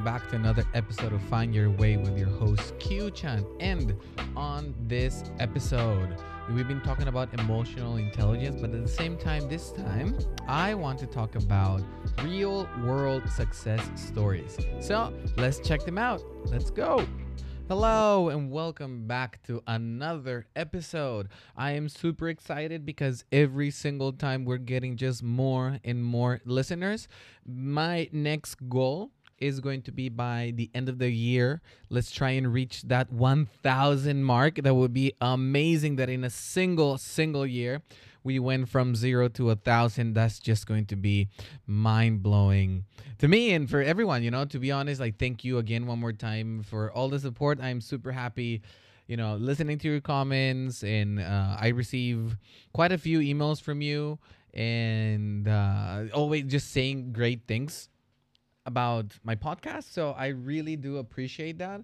welcome back to another episode of Find Your Way with your host Q Chan. And on this episode, we've been talking about emotional intelligence, but at the same time, this time, I want to talk about real world success stories. So let's check them out. Let's go. Hello and welcome back to another episode. I am super excited because every single time we're getting just more and more listeners. My next goal is going to be by the end of the year. Let's try and reach that 1000 mark. That would be amazing that in a single single year we went from 0 to a 1000. That's just going to be mind-blowing to me and for everyone, you know. To be honest, like thank you again one more time for all the support. I'm super happy you know, listening to your comments, and uh, I receive quite a few emails from you, and uh, always just saying great things about my podcast. So I really do appreciate that.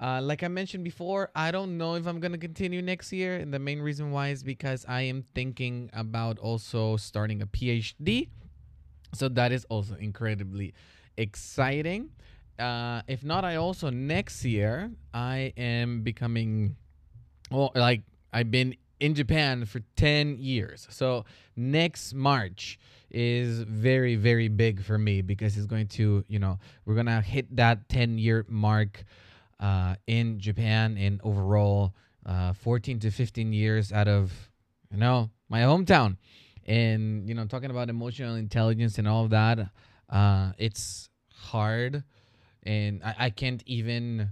Uh, like I mentioned before, I don't know if I'm gonna continue next year, and the main reason why is because I am thinking about also starting a PhD. So that is also incredibly exciting. Uh, if not, I also next year I am becoming, well, like I've been in Japan for 10 years. So next March is very, very big for me because it's going to, you know, we're to hit that 10 year mark uh, in Japan and overall uh, 14 to 15 years out of, you know, my hometown. And, you know, talking about emotional intelligence and all of that, uh, it's hard and I, I can't even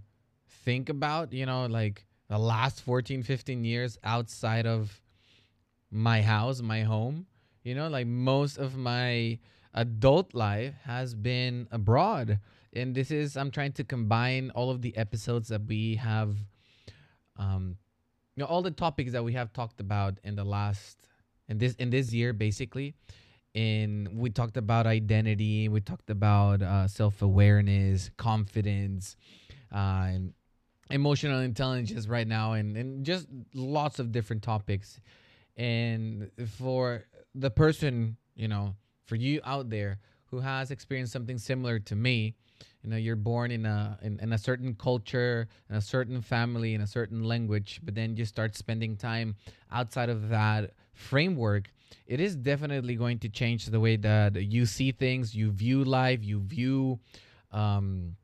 think about you know like the last 14 15 years outside of my house my home you know like most of my adult life has been abroad. And this is i'm trying to combine all of the episodes that we have um you know all the topics that we have talked about in the last in this in this year basically. In we talked about identity we talked about uh, self-awareness confidence uh, and emotional intelligence right now and, and just lots of different topics. And for the person you know for you out there who has experienced something similar to me you know you're born in a in, in a certain culture in a certain family in a certain language but then you start spending time outside of that framework it is definitely going to change the way that you see things, you view life, you view um,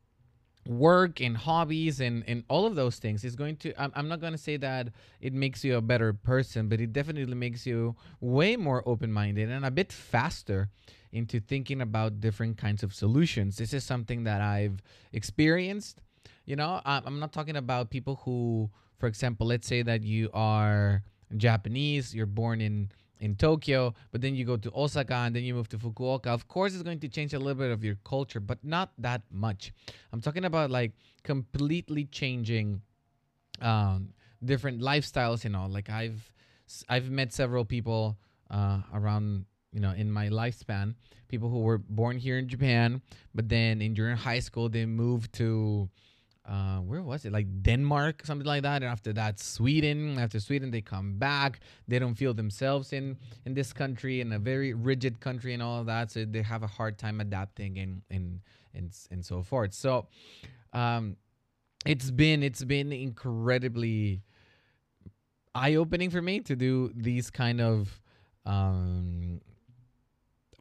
work and hobbies and, and all of those things. is going to, I'm, I'm not going to say that it makes you a better person, but it definitely makes you way more open minded and a bit faster into thinking about different kinds of solutions. This is something that I've experienced. You know, I'm not talking about people who, for example, let's say that you are Japanese, you're born in in Tokyo, but then you go to Osaka and then you move to Fukuoka. Of course, it's going to change a little bit of your culture, but not that much. I'm talking about like completely changing um, different lifestyles. You know, like I've I've met several people uh, around you know in my lifespan, people who were born here in Japan, but then in during high school they moved to uh, where was it? Like Denmark, something like that. And after that, Sweden. After Sweden, they come back. They don't feel themselves in in this country, in a very rigid country, and all of that. So they have a hard time adapting and and and and so forth. So, um, it's been it's been incredibly eye opening for me to do these kind of um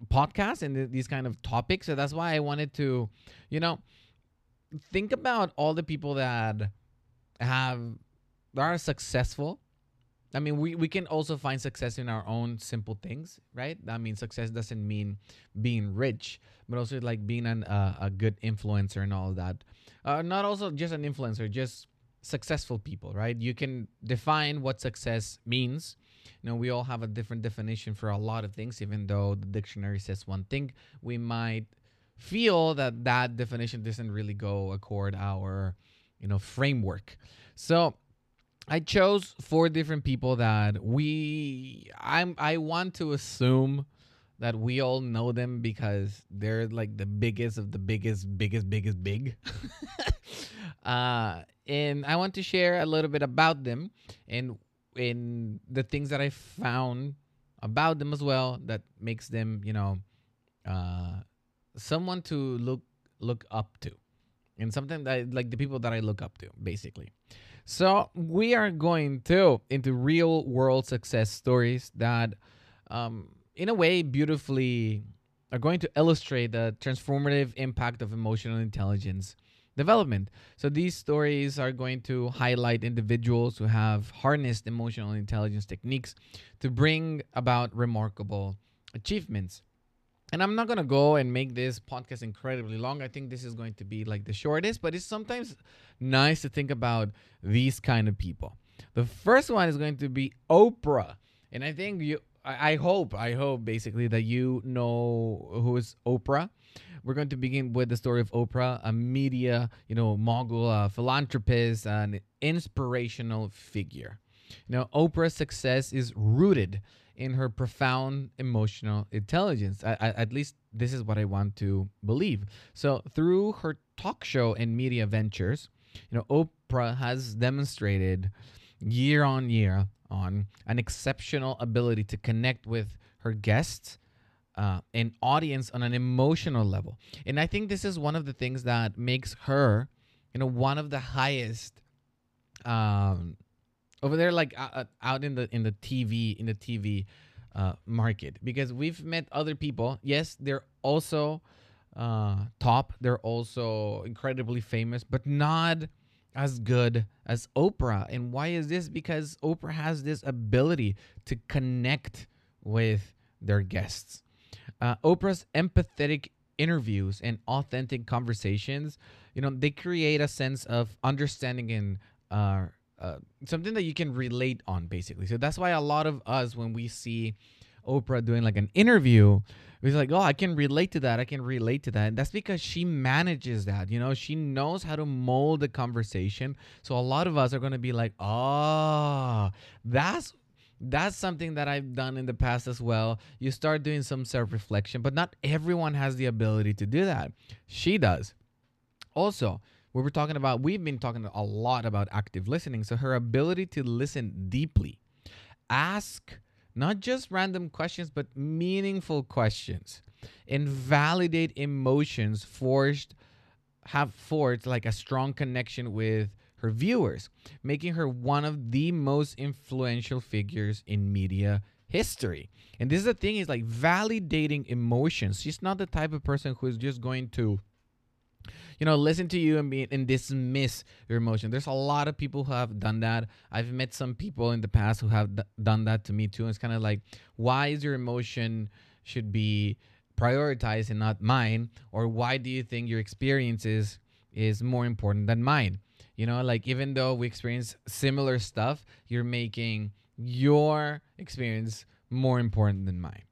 podcasts and th- these kind of topics. So that's why I wanted to, you know think about all the people that have that are successful. I mean, we, we can also find success in our own simple things, right? I mean, success doesn't mean being rich, but also like being an, uh, a good influencer and all that. Uh, not also just an influencer, just successful people, right? You can define what success means. You know, we all have a different definition for a lot of things, even though the dictionary says one thing. We might feel that that definition doesn't really go accord our you know framework. So i chose four different people that we i'm i want to assume that we all know them because they're like the biggest of the biggest biggest biggest big. Uh and i want to share a little bit about them and in the things that i found about them as well that makes them you know uh someone to look look up to and something that like the people that I look up to, basically. So we are going to into real world success stories that, um, in a way, beautifully are going to illustrate the transformative impact of emotional intelligence development. So these stories are going to highlight individuals who have harnessed emotional intelligence techniques to bring about remarkable achievements. And I'm not to go and make this podcast incredibly long. I think this is going to be like the shortest, but it's sometimes nice to think about these kind of people. The first one is going to be Oprah. And I think you I, hope, I hope basically that you know who is Oprah. We're going to begin with the story of Oprah, a media, you know, mogul, a philanthropist, an inspirational figure. Know, Oprah's success is rooted in her profound emotional intelligence. I, I, at least this is what I want to believe. So through her talk show and media ventures, you know, Oprah has demonstrated year on year on an exceptional ability to connect with her guests uh, and audience on an emotional level. And I think this is one of the things that makes her, you know, one of the highest um, over there, like uh, uh out in the in the TV in the TV uh, market, because we've met other people. Yes, they're also uh, top. They're also incredibly famous, but not as good as Oprah. And why is this? Because Oprah has this ability to connect with their guests. Uh, Oprah's empathetic interviews and authentic conversations, you know, they create a sense of understanding and uh, something that you can relate on, basically. So that's why a lot of us, when we see Oprah doing like an interview, it's like, oh, I can relate to that. I can relate to that. And that's because she manages that. You know, she knows how to mold the conversation. So a lot of us are going to be like, oh, that's that's something that I've done in the past as well. You start doing some self reflection, but not everyone has the ability to do that. She does. Also, we were talking about, we've been talking a lot about active listening. So her ability to listen deeply, ask not just random questions, but meaningful questions, and validate emotions forged have forged like a strong connection with her viewers, making her one of the most influential figures in media history. And this is the thing is like validating emotions. She's not the type of person who is just going to you know, listen to you and be and dismiss your emotion. There's a lot of people who have done that. I've met some people in the past who have d- done that to me too. It's kind of like, why is your emotion should be prioritized and not mine, or why do you think your experiences is more important than mine? You know, like even though we experience similar stuff, you're making your experience more important than mine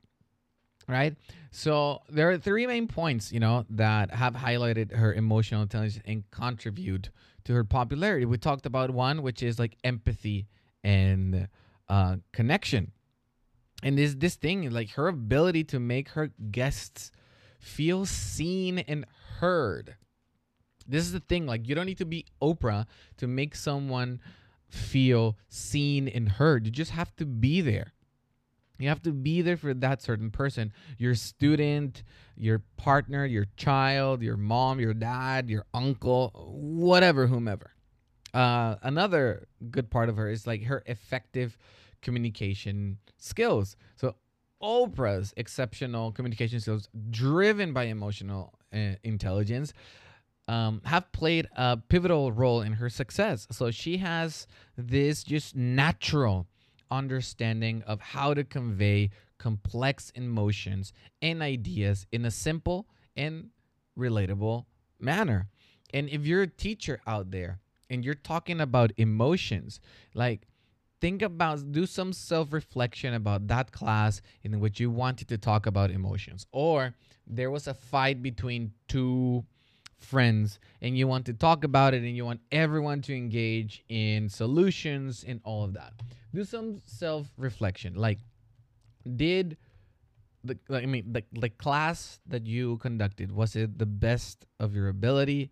right? So there are three main points, you know, that have highlighted her emotional intelligence and contribute to her popularity. We talked about one, which is like empathy and uh, connection. And this this thing, like her ability to make her guests feel seen and heard. This is the thing, like you don't need to be Oprah to make someone feel seen and heard. You just have to be there. You have to be there for that certain person your student, your partner, your child, your mom, your dad, your uncle, whatever, whomever. Uh, another good part of her is like her effective communication skills. So, Oprah's exceptional communication skills, driven by emotional uh, intelligence, um, have played a pivotal role in her success. So, she has this just natural understanding of how to convey complex emotions and ideas in a simple and relatable manner. And if you're a teacher out there and you're talking about emotions, like think about do some self-reflection about that class in which you wanted to talk about emotions or there was a fight between two friends and you want to talk about it and you want everyone to engage in solutions and all of that do some self reflection. Like, did the I mean the the class that you conducted was it the best of your ability?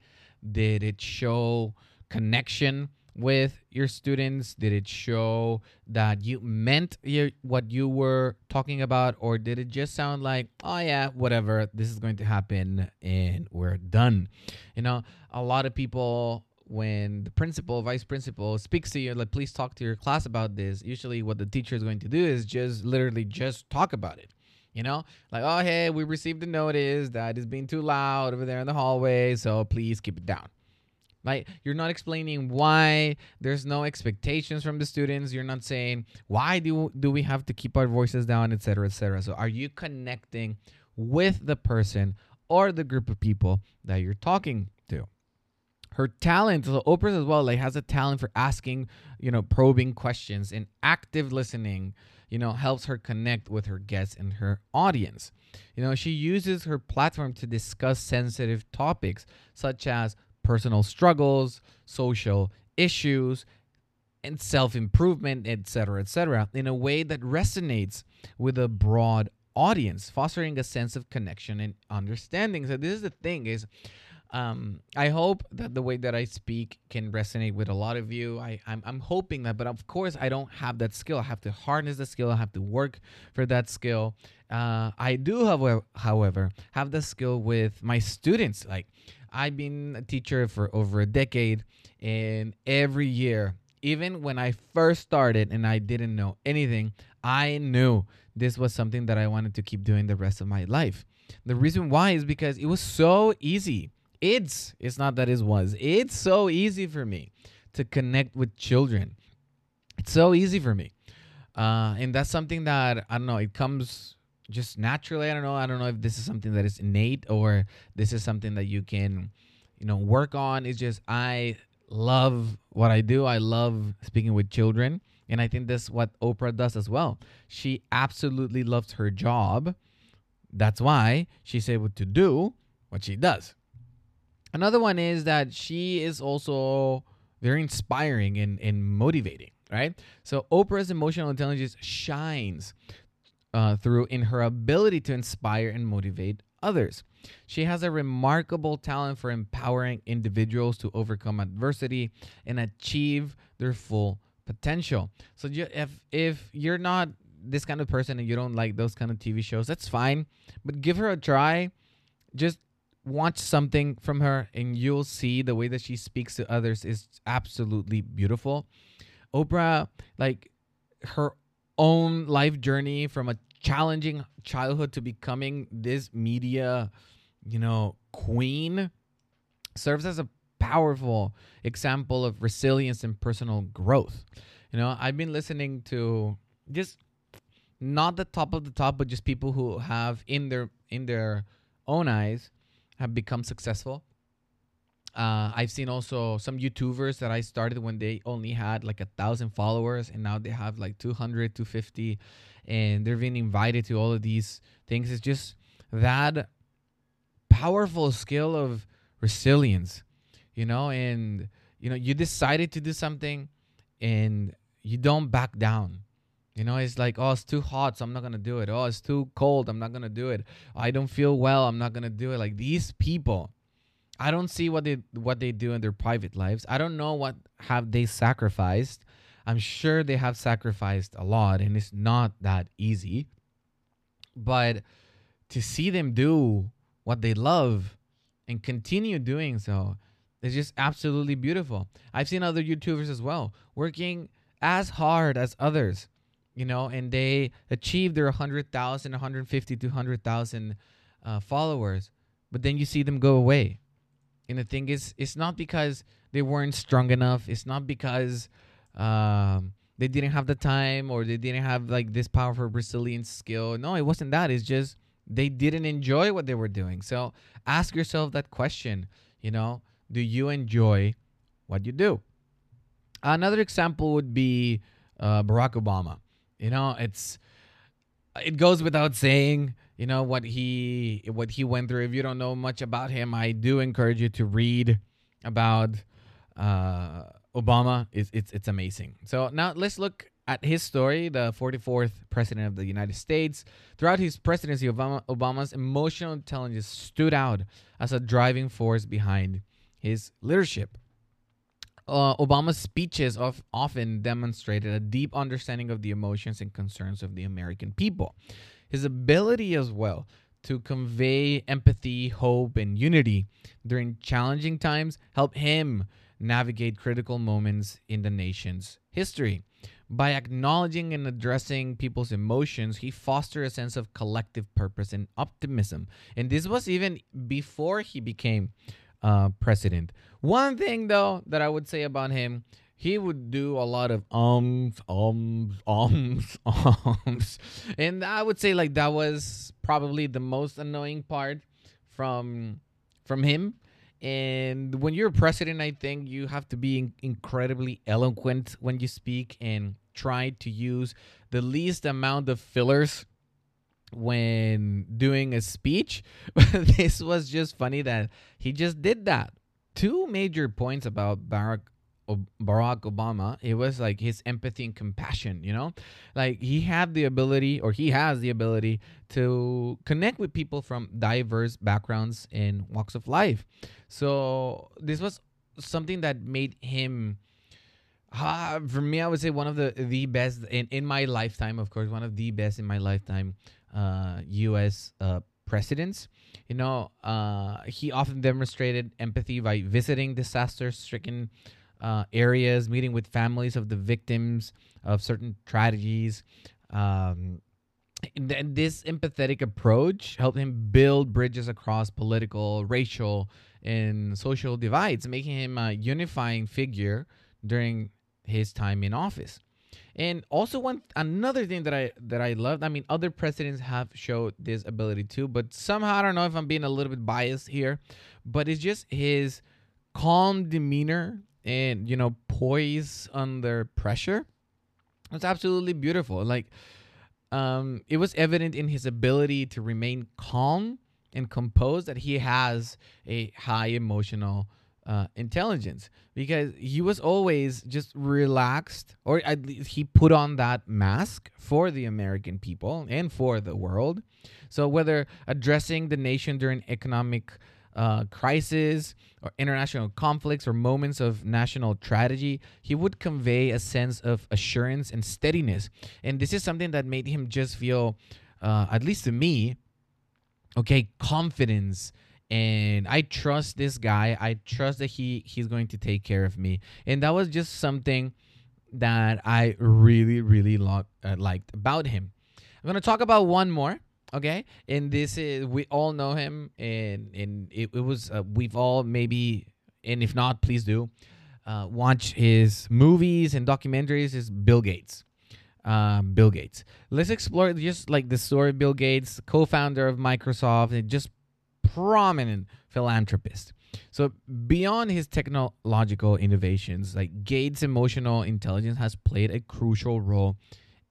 Did it show connection with your students? Did it show that you meant your, what you were talking about, or did it just sound like, oh, yeah, whatever, this is going to happen and we're done? You know, a lot of people when the principal, vice principal speaks to you, like, please talk to your class about this. Usually, what the teacher is going to do is just literally just talk about it. You know, like, oh, hey, we received a notice that is being too loud over there in the hallway, so please keep it down. Like, you're not explaining why there's no expectations from the students. You're not saying why do do we have to keep our voices down, etc., etc. So, are you connecting with the person or the group of people that you're talking to? Her talent, so Oprah as well, like has a talent for asking, you know, probing questions and active listening you know, helps her connect with her guests and her audience. You know, she uses her platform to discuss sensitive topics such as personal struggles, social issues, and self-improvement, etc., etc., in a way that resonates with a broad audience, fostering a sense of connection and understanding. So this is the thing is um, I hope that the way that I speak can resonate with a lot of you. I, I'm, I'm hoping that, but of course, I don't have that skill. I have to harness the skill. I have to work for that skill. Uh, I do, however, however, have the skill with my students. Like, I've been a teacher for over a decade, and every year, even when I first started and I didn't know anything, I knew this was something that I wanted to keep doing the rest of my life. The reason why is because it was so easy it's it's not that it was. It's so easy for me to connect with children. It's so easy for me. Uh, and that's something that I don't know, it comes just naturally. I don't know. I don't know if this is something that is innate or this is something that you can, you know, work on. It's just I love what I do. I love speaking with children. And I think that's what Oprah does as well. She absolutely loves her job. That's why she's able to do what she does. Another one is that she is also very inspiring and, and motivating, right? So Oprah's emotional intelligence shines uh, through in her ability to inspire and motivate others. She has a remarkable talent for empowering individuals to overcome adversity and achieve their full potential. So if if you're not this kind of person and you don't like those kind of TV shows, that's fine, but give her a try. Just watch something from her and you'll see the way that she speaks to others is absolutely beautiful. Oprah, like her own life journey from a challenging childhood to becoming this media, you know, queen serves as a powerful example of resilience and personal growth. You know, I've been listening to just not the top of the top, but just people who have in their in their own eyes have become successful. Uh, I've seen also some YouTubers that I started when they only had like a thousand followers, and now they have like 200, 250, and they're being invited to all of these things. It's just that powerful skill of resilience, you know, and you know, you decided to do something and you don't back down. You know, it's like, oh, it's too hot, so I'm not gonna do it. Oh, it's too cold, I'm not gonna do it. I don't feel well, I'm not gonna do it. Like these people, I don't see what they what they do in their private lives. I don't know what have they sacrificed. I'm sure they have sacrificed a lot, and it's not that easy. But to see them do what they love and continue doing so is just absolutely beautiful. I've seen other YouTubers as well working as hard as others you know, and they achieve their 100,000, 150, 200,000 uh, followers, but then you see them go away. And the thing is, it's not because they weren't strong enough. It's not because um, they didn't have the time or they didn't have like this powerful resilience skill. No, it wasn't that. It's just they didn't enjoy what they were doing. So ask yourself that question. You know, do you enjoy what you do? Another example would be uh, Barack Obama. You know, it's it goes without saying, you know, what he what he went through. If you don't know much about him, I do encourage you to read about uh, Obama. It's, it's it's amazing. So now let's look at his story, the 44th president of the United States. Throughout his presidency, Obama, Obama's emotional intelligence stood out as a driving force behind his leadership. Uh, Obama's speeches of often demonstrated a deep understanding of the emotions and concerns of the American people. His ability as well to convey empathy, hope, and unity during challenging times helped him navigate critical moments in the nation's history. By acknowledging and addressing people's emotions, he fostered a sense of collective purpose and optimism. And this was even before he became uh, president. One thing, though, that I would say about him, he would do a lot of ums, ums, ums, ums. And I would say like that was probably the most annoying part from from him. And when you're a president, I think you have to be in- incredibly eloquent when you speak and try to use the least amount of fillers when doing a speech. This was just funny that he just did that. Two major points about Barack Barack Obama, it was like his empathy and compassion, you know? Like he had the ability or he has the ability to connect with people from diverse backgrounds and walks of life. So this was something that made him uh, for me, I would say one of the the best in, in my lifetime, of course, one of the best in my lifetime uh, U.S. Uh, presidents. You know, uh, he often demonstrated empathy by visiting disaster-stricken uh, areas, meeting with families of the victims of certain tragedies. Um, and this empathetic approach helped him build bridges across political, racial, and social divides, making him a unifying figure during his time in office. And also one another thing that I that I loved, I mean other presidents have showed this ability too, but somehow I don't know if I'm being a little bit biased here, but it's just his calm demeanor and you know poise under pressure. It's absolutely beautiful. Like um it was evident in his ability to remain calm and composed that he has a high emotional uh, intelligence because he was always just relaxed, or at least he put on that mask for the American people and for the world. So, whether addressing the nation during economic uh, crisis or international conflicts or moments of national tragedy, he would convey a sense of assurance and steadiness. And this is something that made him just feel, uh, at least to me, okay, confidence and I trust this guy. I trust that he he's going to take care of me. And that was just something that I really really lo- uh, liked about him. I'm to talk about one more, okay? And this is we all know him and and it, it was uh, we've all maybe and if not please do uh, watch his movies and documentaries is Bill Gates. Um, Bill Gates. Let's explore just like the story of Bill Gates, co-founder of Microsoft, and just prominent philanthropist. So beyond his technological innovations, like Gates' emotional intelligence has played a crucial role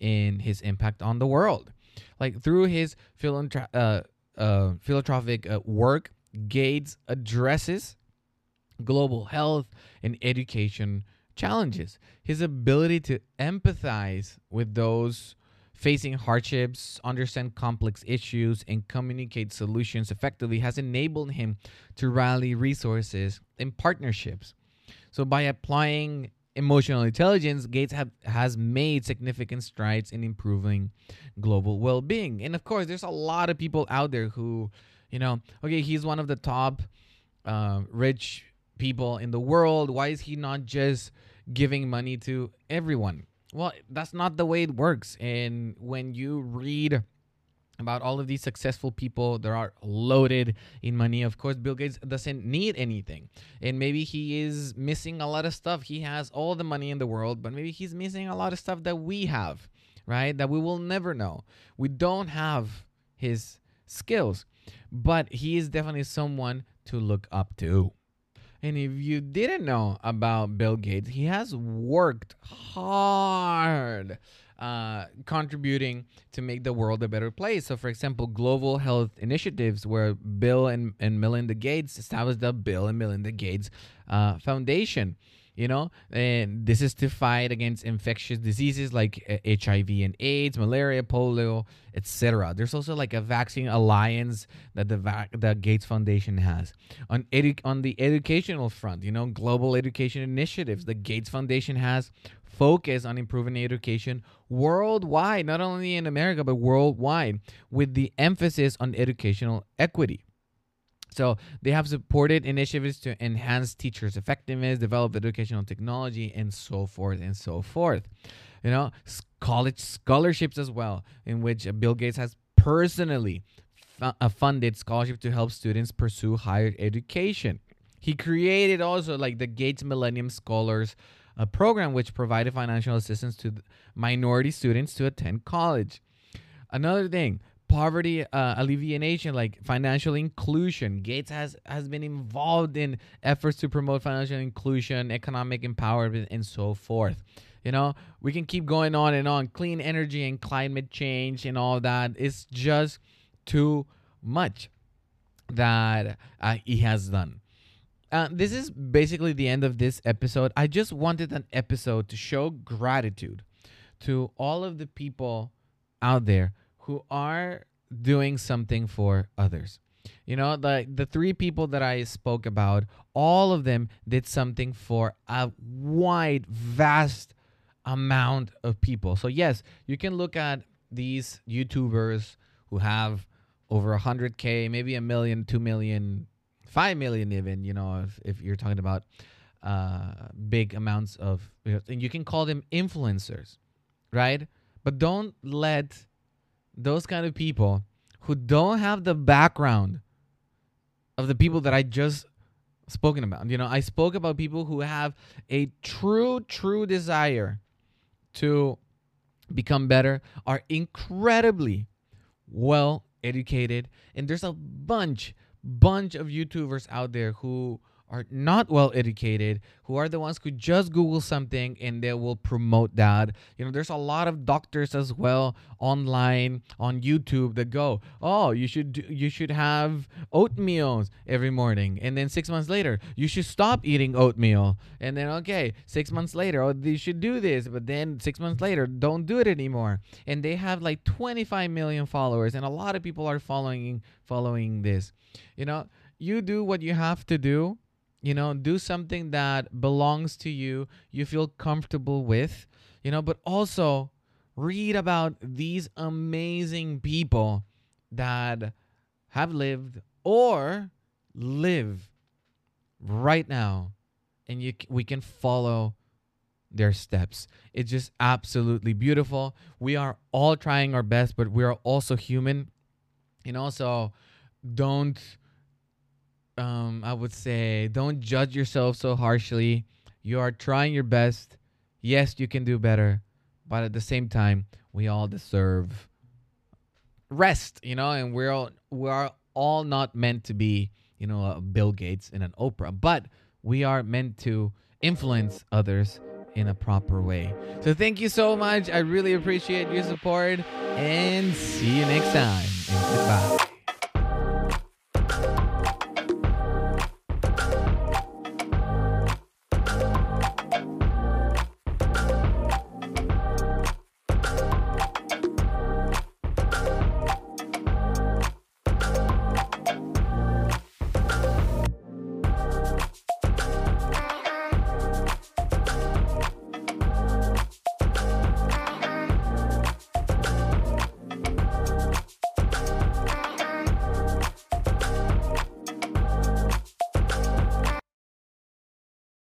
in his impact on the world. Like through his philanthro- uh, uh, philanthropic uh, work, Gates addresses global health and education challenges. His ability to empathize with those facing hardships, understand complex issues, and communicate solutions effectively has enabled him to rally resources and partnerships. So, by applying emotional intelligence, Gates have, has made significant strides in improving global well being. And of course, there's a lot of people out there who, you know, okay, he's one of the top uh, rich people in the world. Why is he not just giving money to everyone? Well, that's not the way it works. And when you read about all of these successful people that are loaded in money. Of course, Bill Gates doesn't need anything. And maybe he is missing a lot of stuff. He has all the money in the world, but maybe he's missing a lot of stuff that we have, right? That we will never know. We don't have his skills, but he is definitely someone to look up to. And if you didn't know about Bill Gates, he has worked hard uh, contributing to make the world a better place. So, for example, global health initiatives where Bill and, and Melinda Gates established the Bill and Melinda Gates uh, Foundation. You know? And this is to fight against infectious diseases like hiv uh, and aids malaria polio etc there's also like a vaccine alliance that the gates foundation has. On edu- on the educational front you know global education initiatives the gates foundation has focus on improving education worldwide not only in america but worldwide with the emphasis on educational equity so they have supported initiatives to enhance teachers' effectiveness, develop educational technology, and so forth and so forth. You know, college scholarships as well, in which Bill Gates has personally uh, funded scholarship to help students pursue higher education. He created also like the Gates Millennium Scholars uh, program, which provided financial assistance to minority students to attend college. Another thing, poverty uh, alleviation like financial inclusion. Gates has has been involved in efforts to promote financial inclusion economic empowerment and so forth. You know we can keep going on and on. Clean energy and climate change and all that it's just too much that uh, he has done. Uh, this is basically the end of this episode. I just wanted an episode to show gratitude to all of the people out there who are doing something for others. You know, the the three people that I spoke about, all of them did something for a wide, vast amount of people. So yes, you can look at these YouTubers who have over 100k, maybe a million, 2 million, 5 million even, you know, if, if you're talking about uh big amounts of you know, and you can call them influencers, right? But don't let those kind of people who don't have the background of the people that I just spoken about. You know, I spoke about people who have a true, true desire to become better, are incredibly well educated, and there's a bunch, bunch of YouTubers out there who are not well educated, who are the ones who just Google something and they will promote that. You know, there's a lot of doctors as well online on YouTube that go, "Oh, you should you should have oatmeal every morning," and then six months later, you should stop eating oatmeal, and then okay, six months later, oh, you should do this, but then six months later, don't do it anymore, and they have like 25 million followers, and a lot of people are following following this. You know, you do what you have to do you know do something that belongs to you you feel comfortable with you know but also read about these amazing people that have lived or live right now and you we can follow their steps. It's just absolutely beautiful. We are all trying our best but we are also human you know so don't um, I would say don't judge yourself so harshly. You are trying your best. Yes, you can do better, but at the same time, we all deserve rest, you know, and we're all we are all not meant to be, you know, a Bill Gates and an Oprah, but we are meant to influence others in a proper way. So thank you so much. I really appreciate your support and see you next time.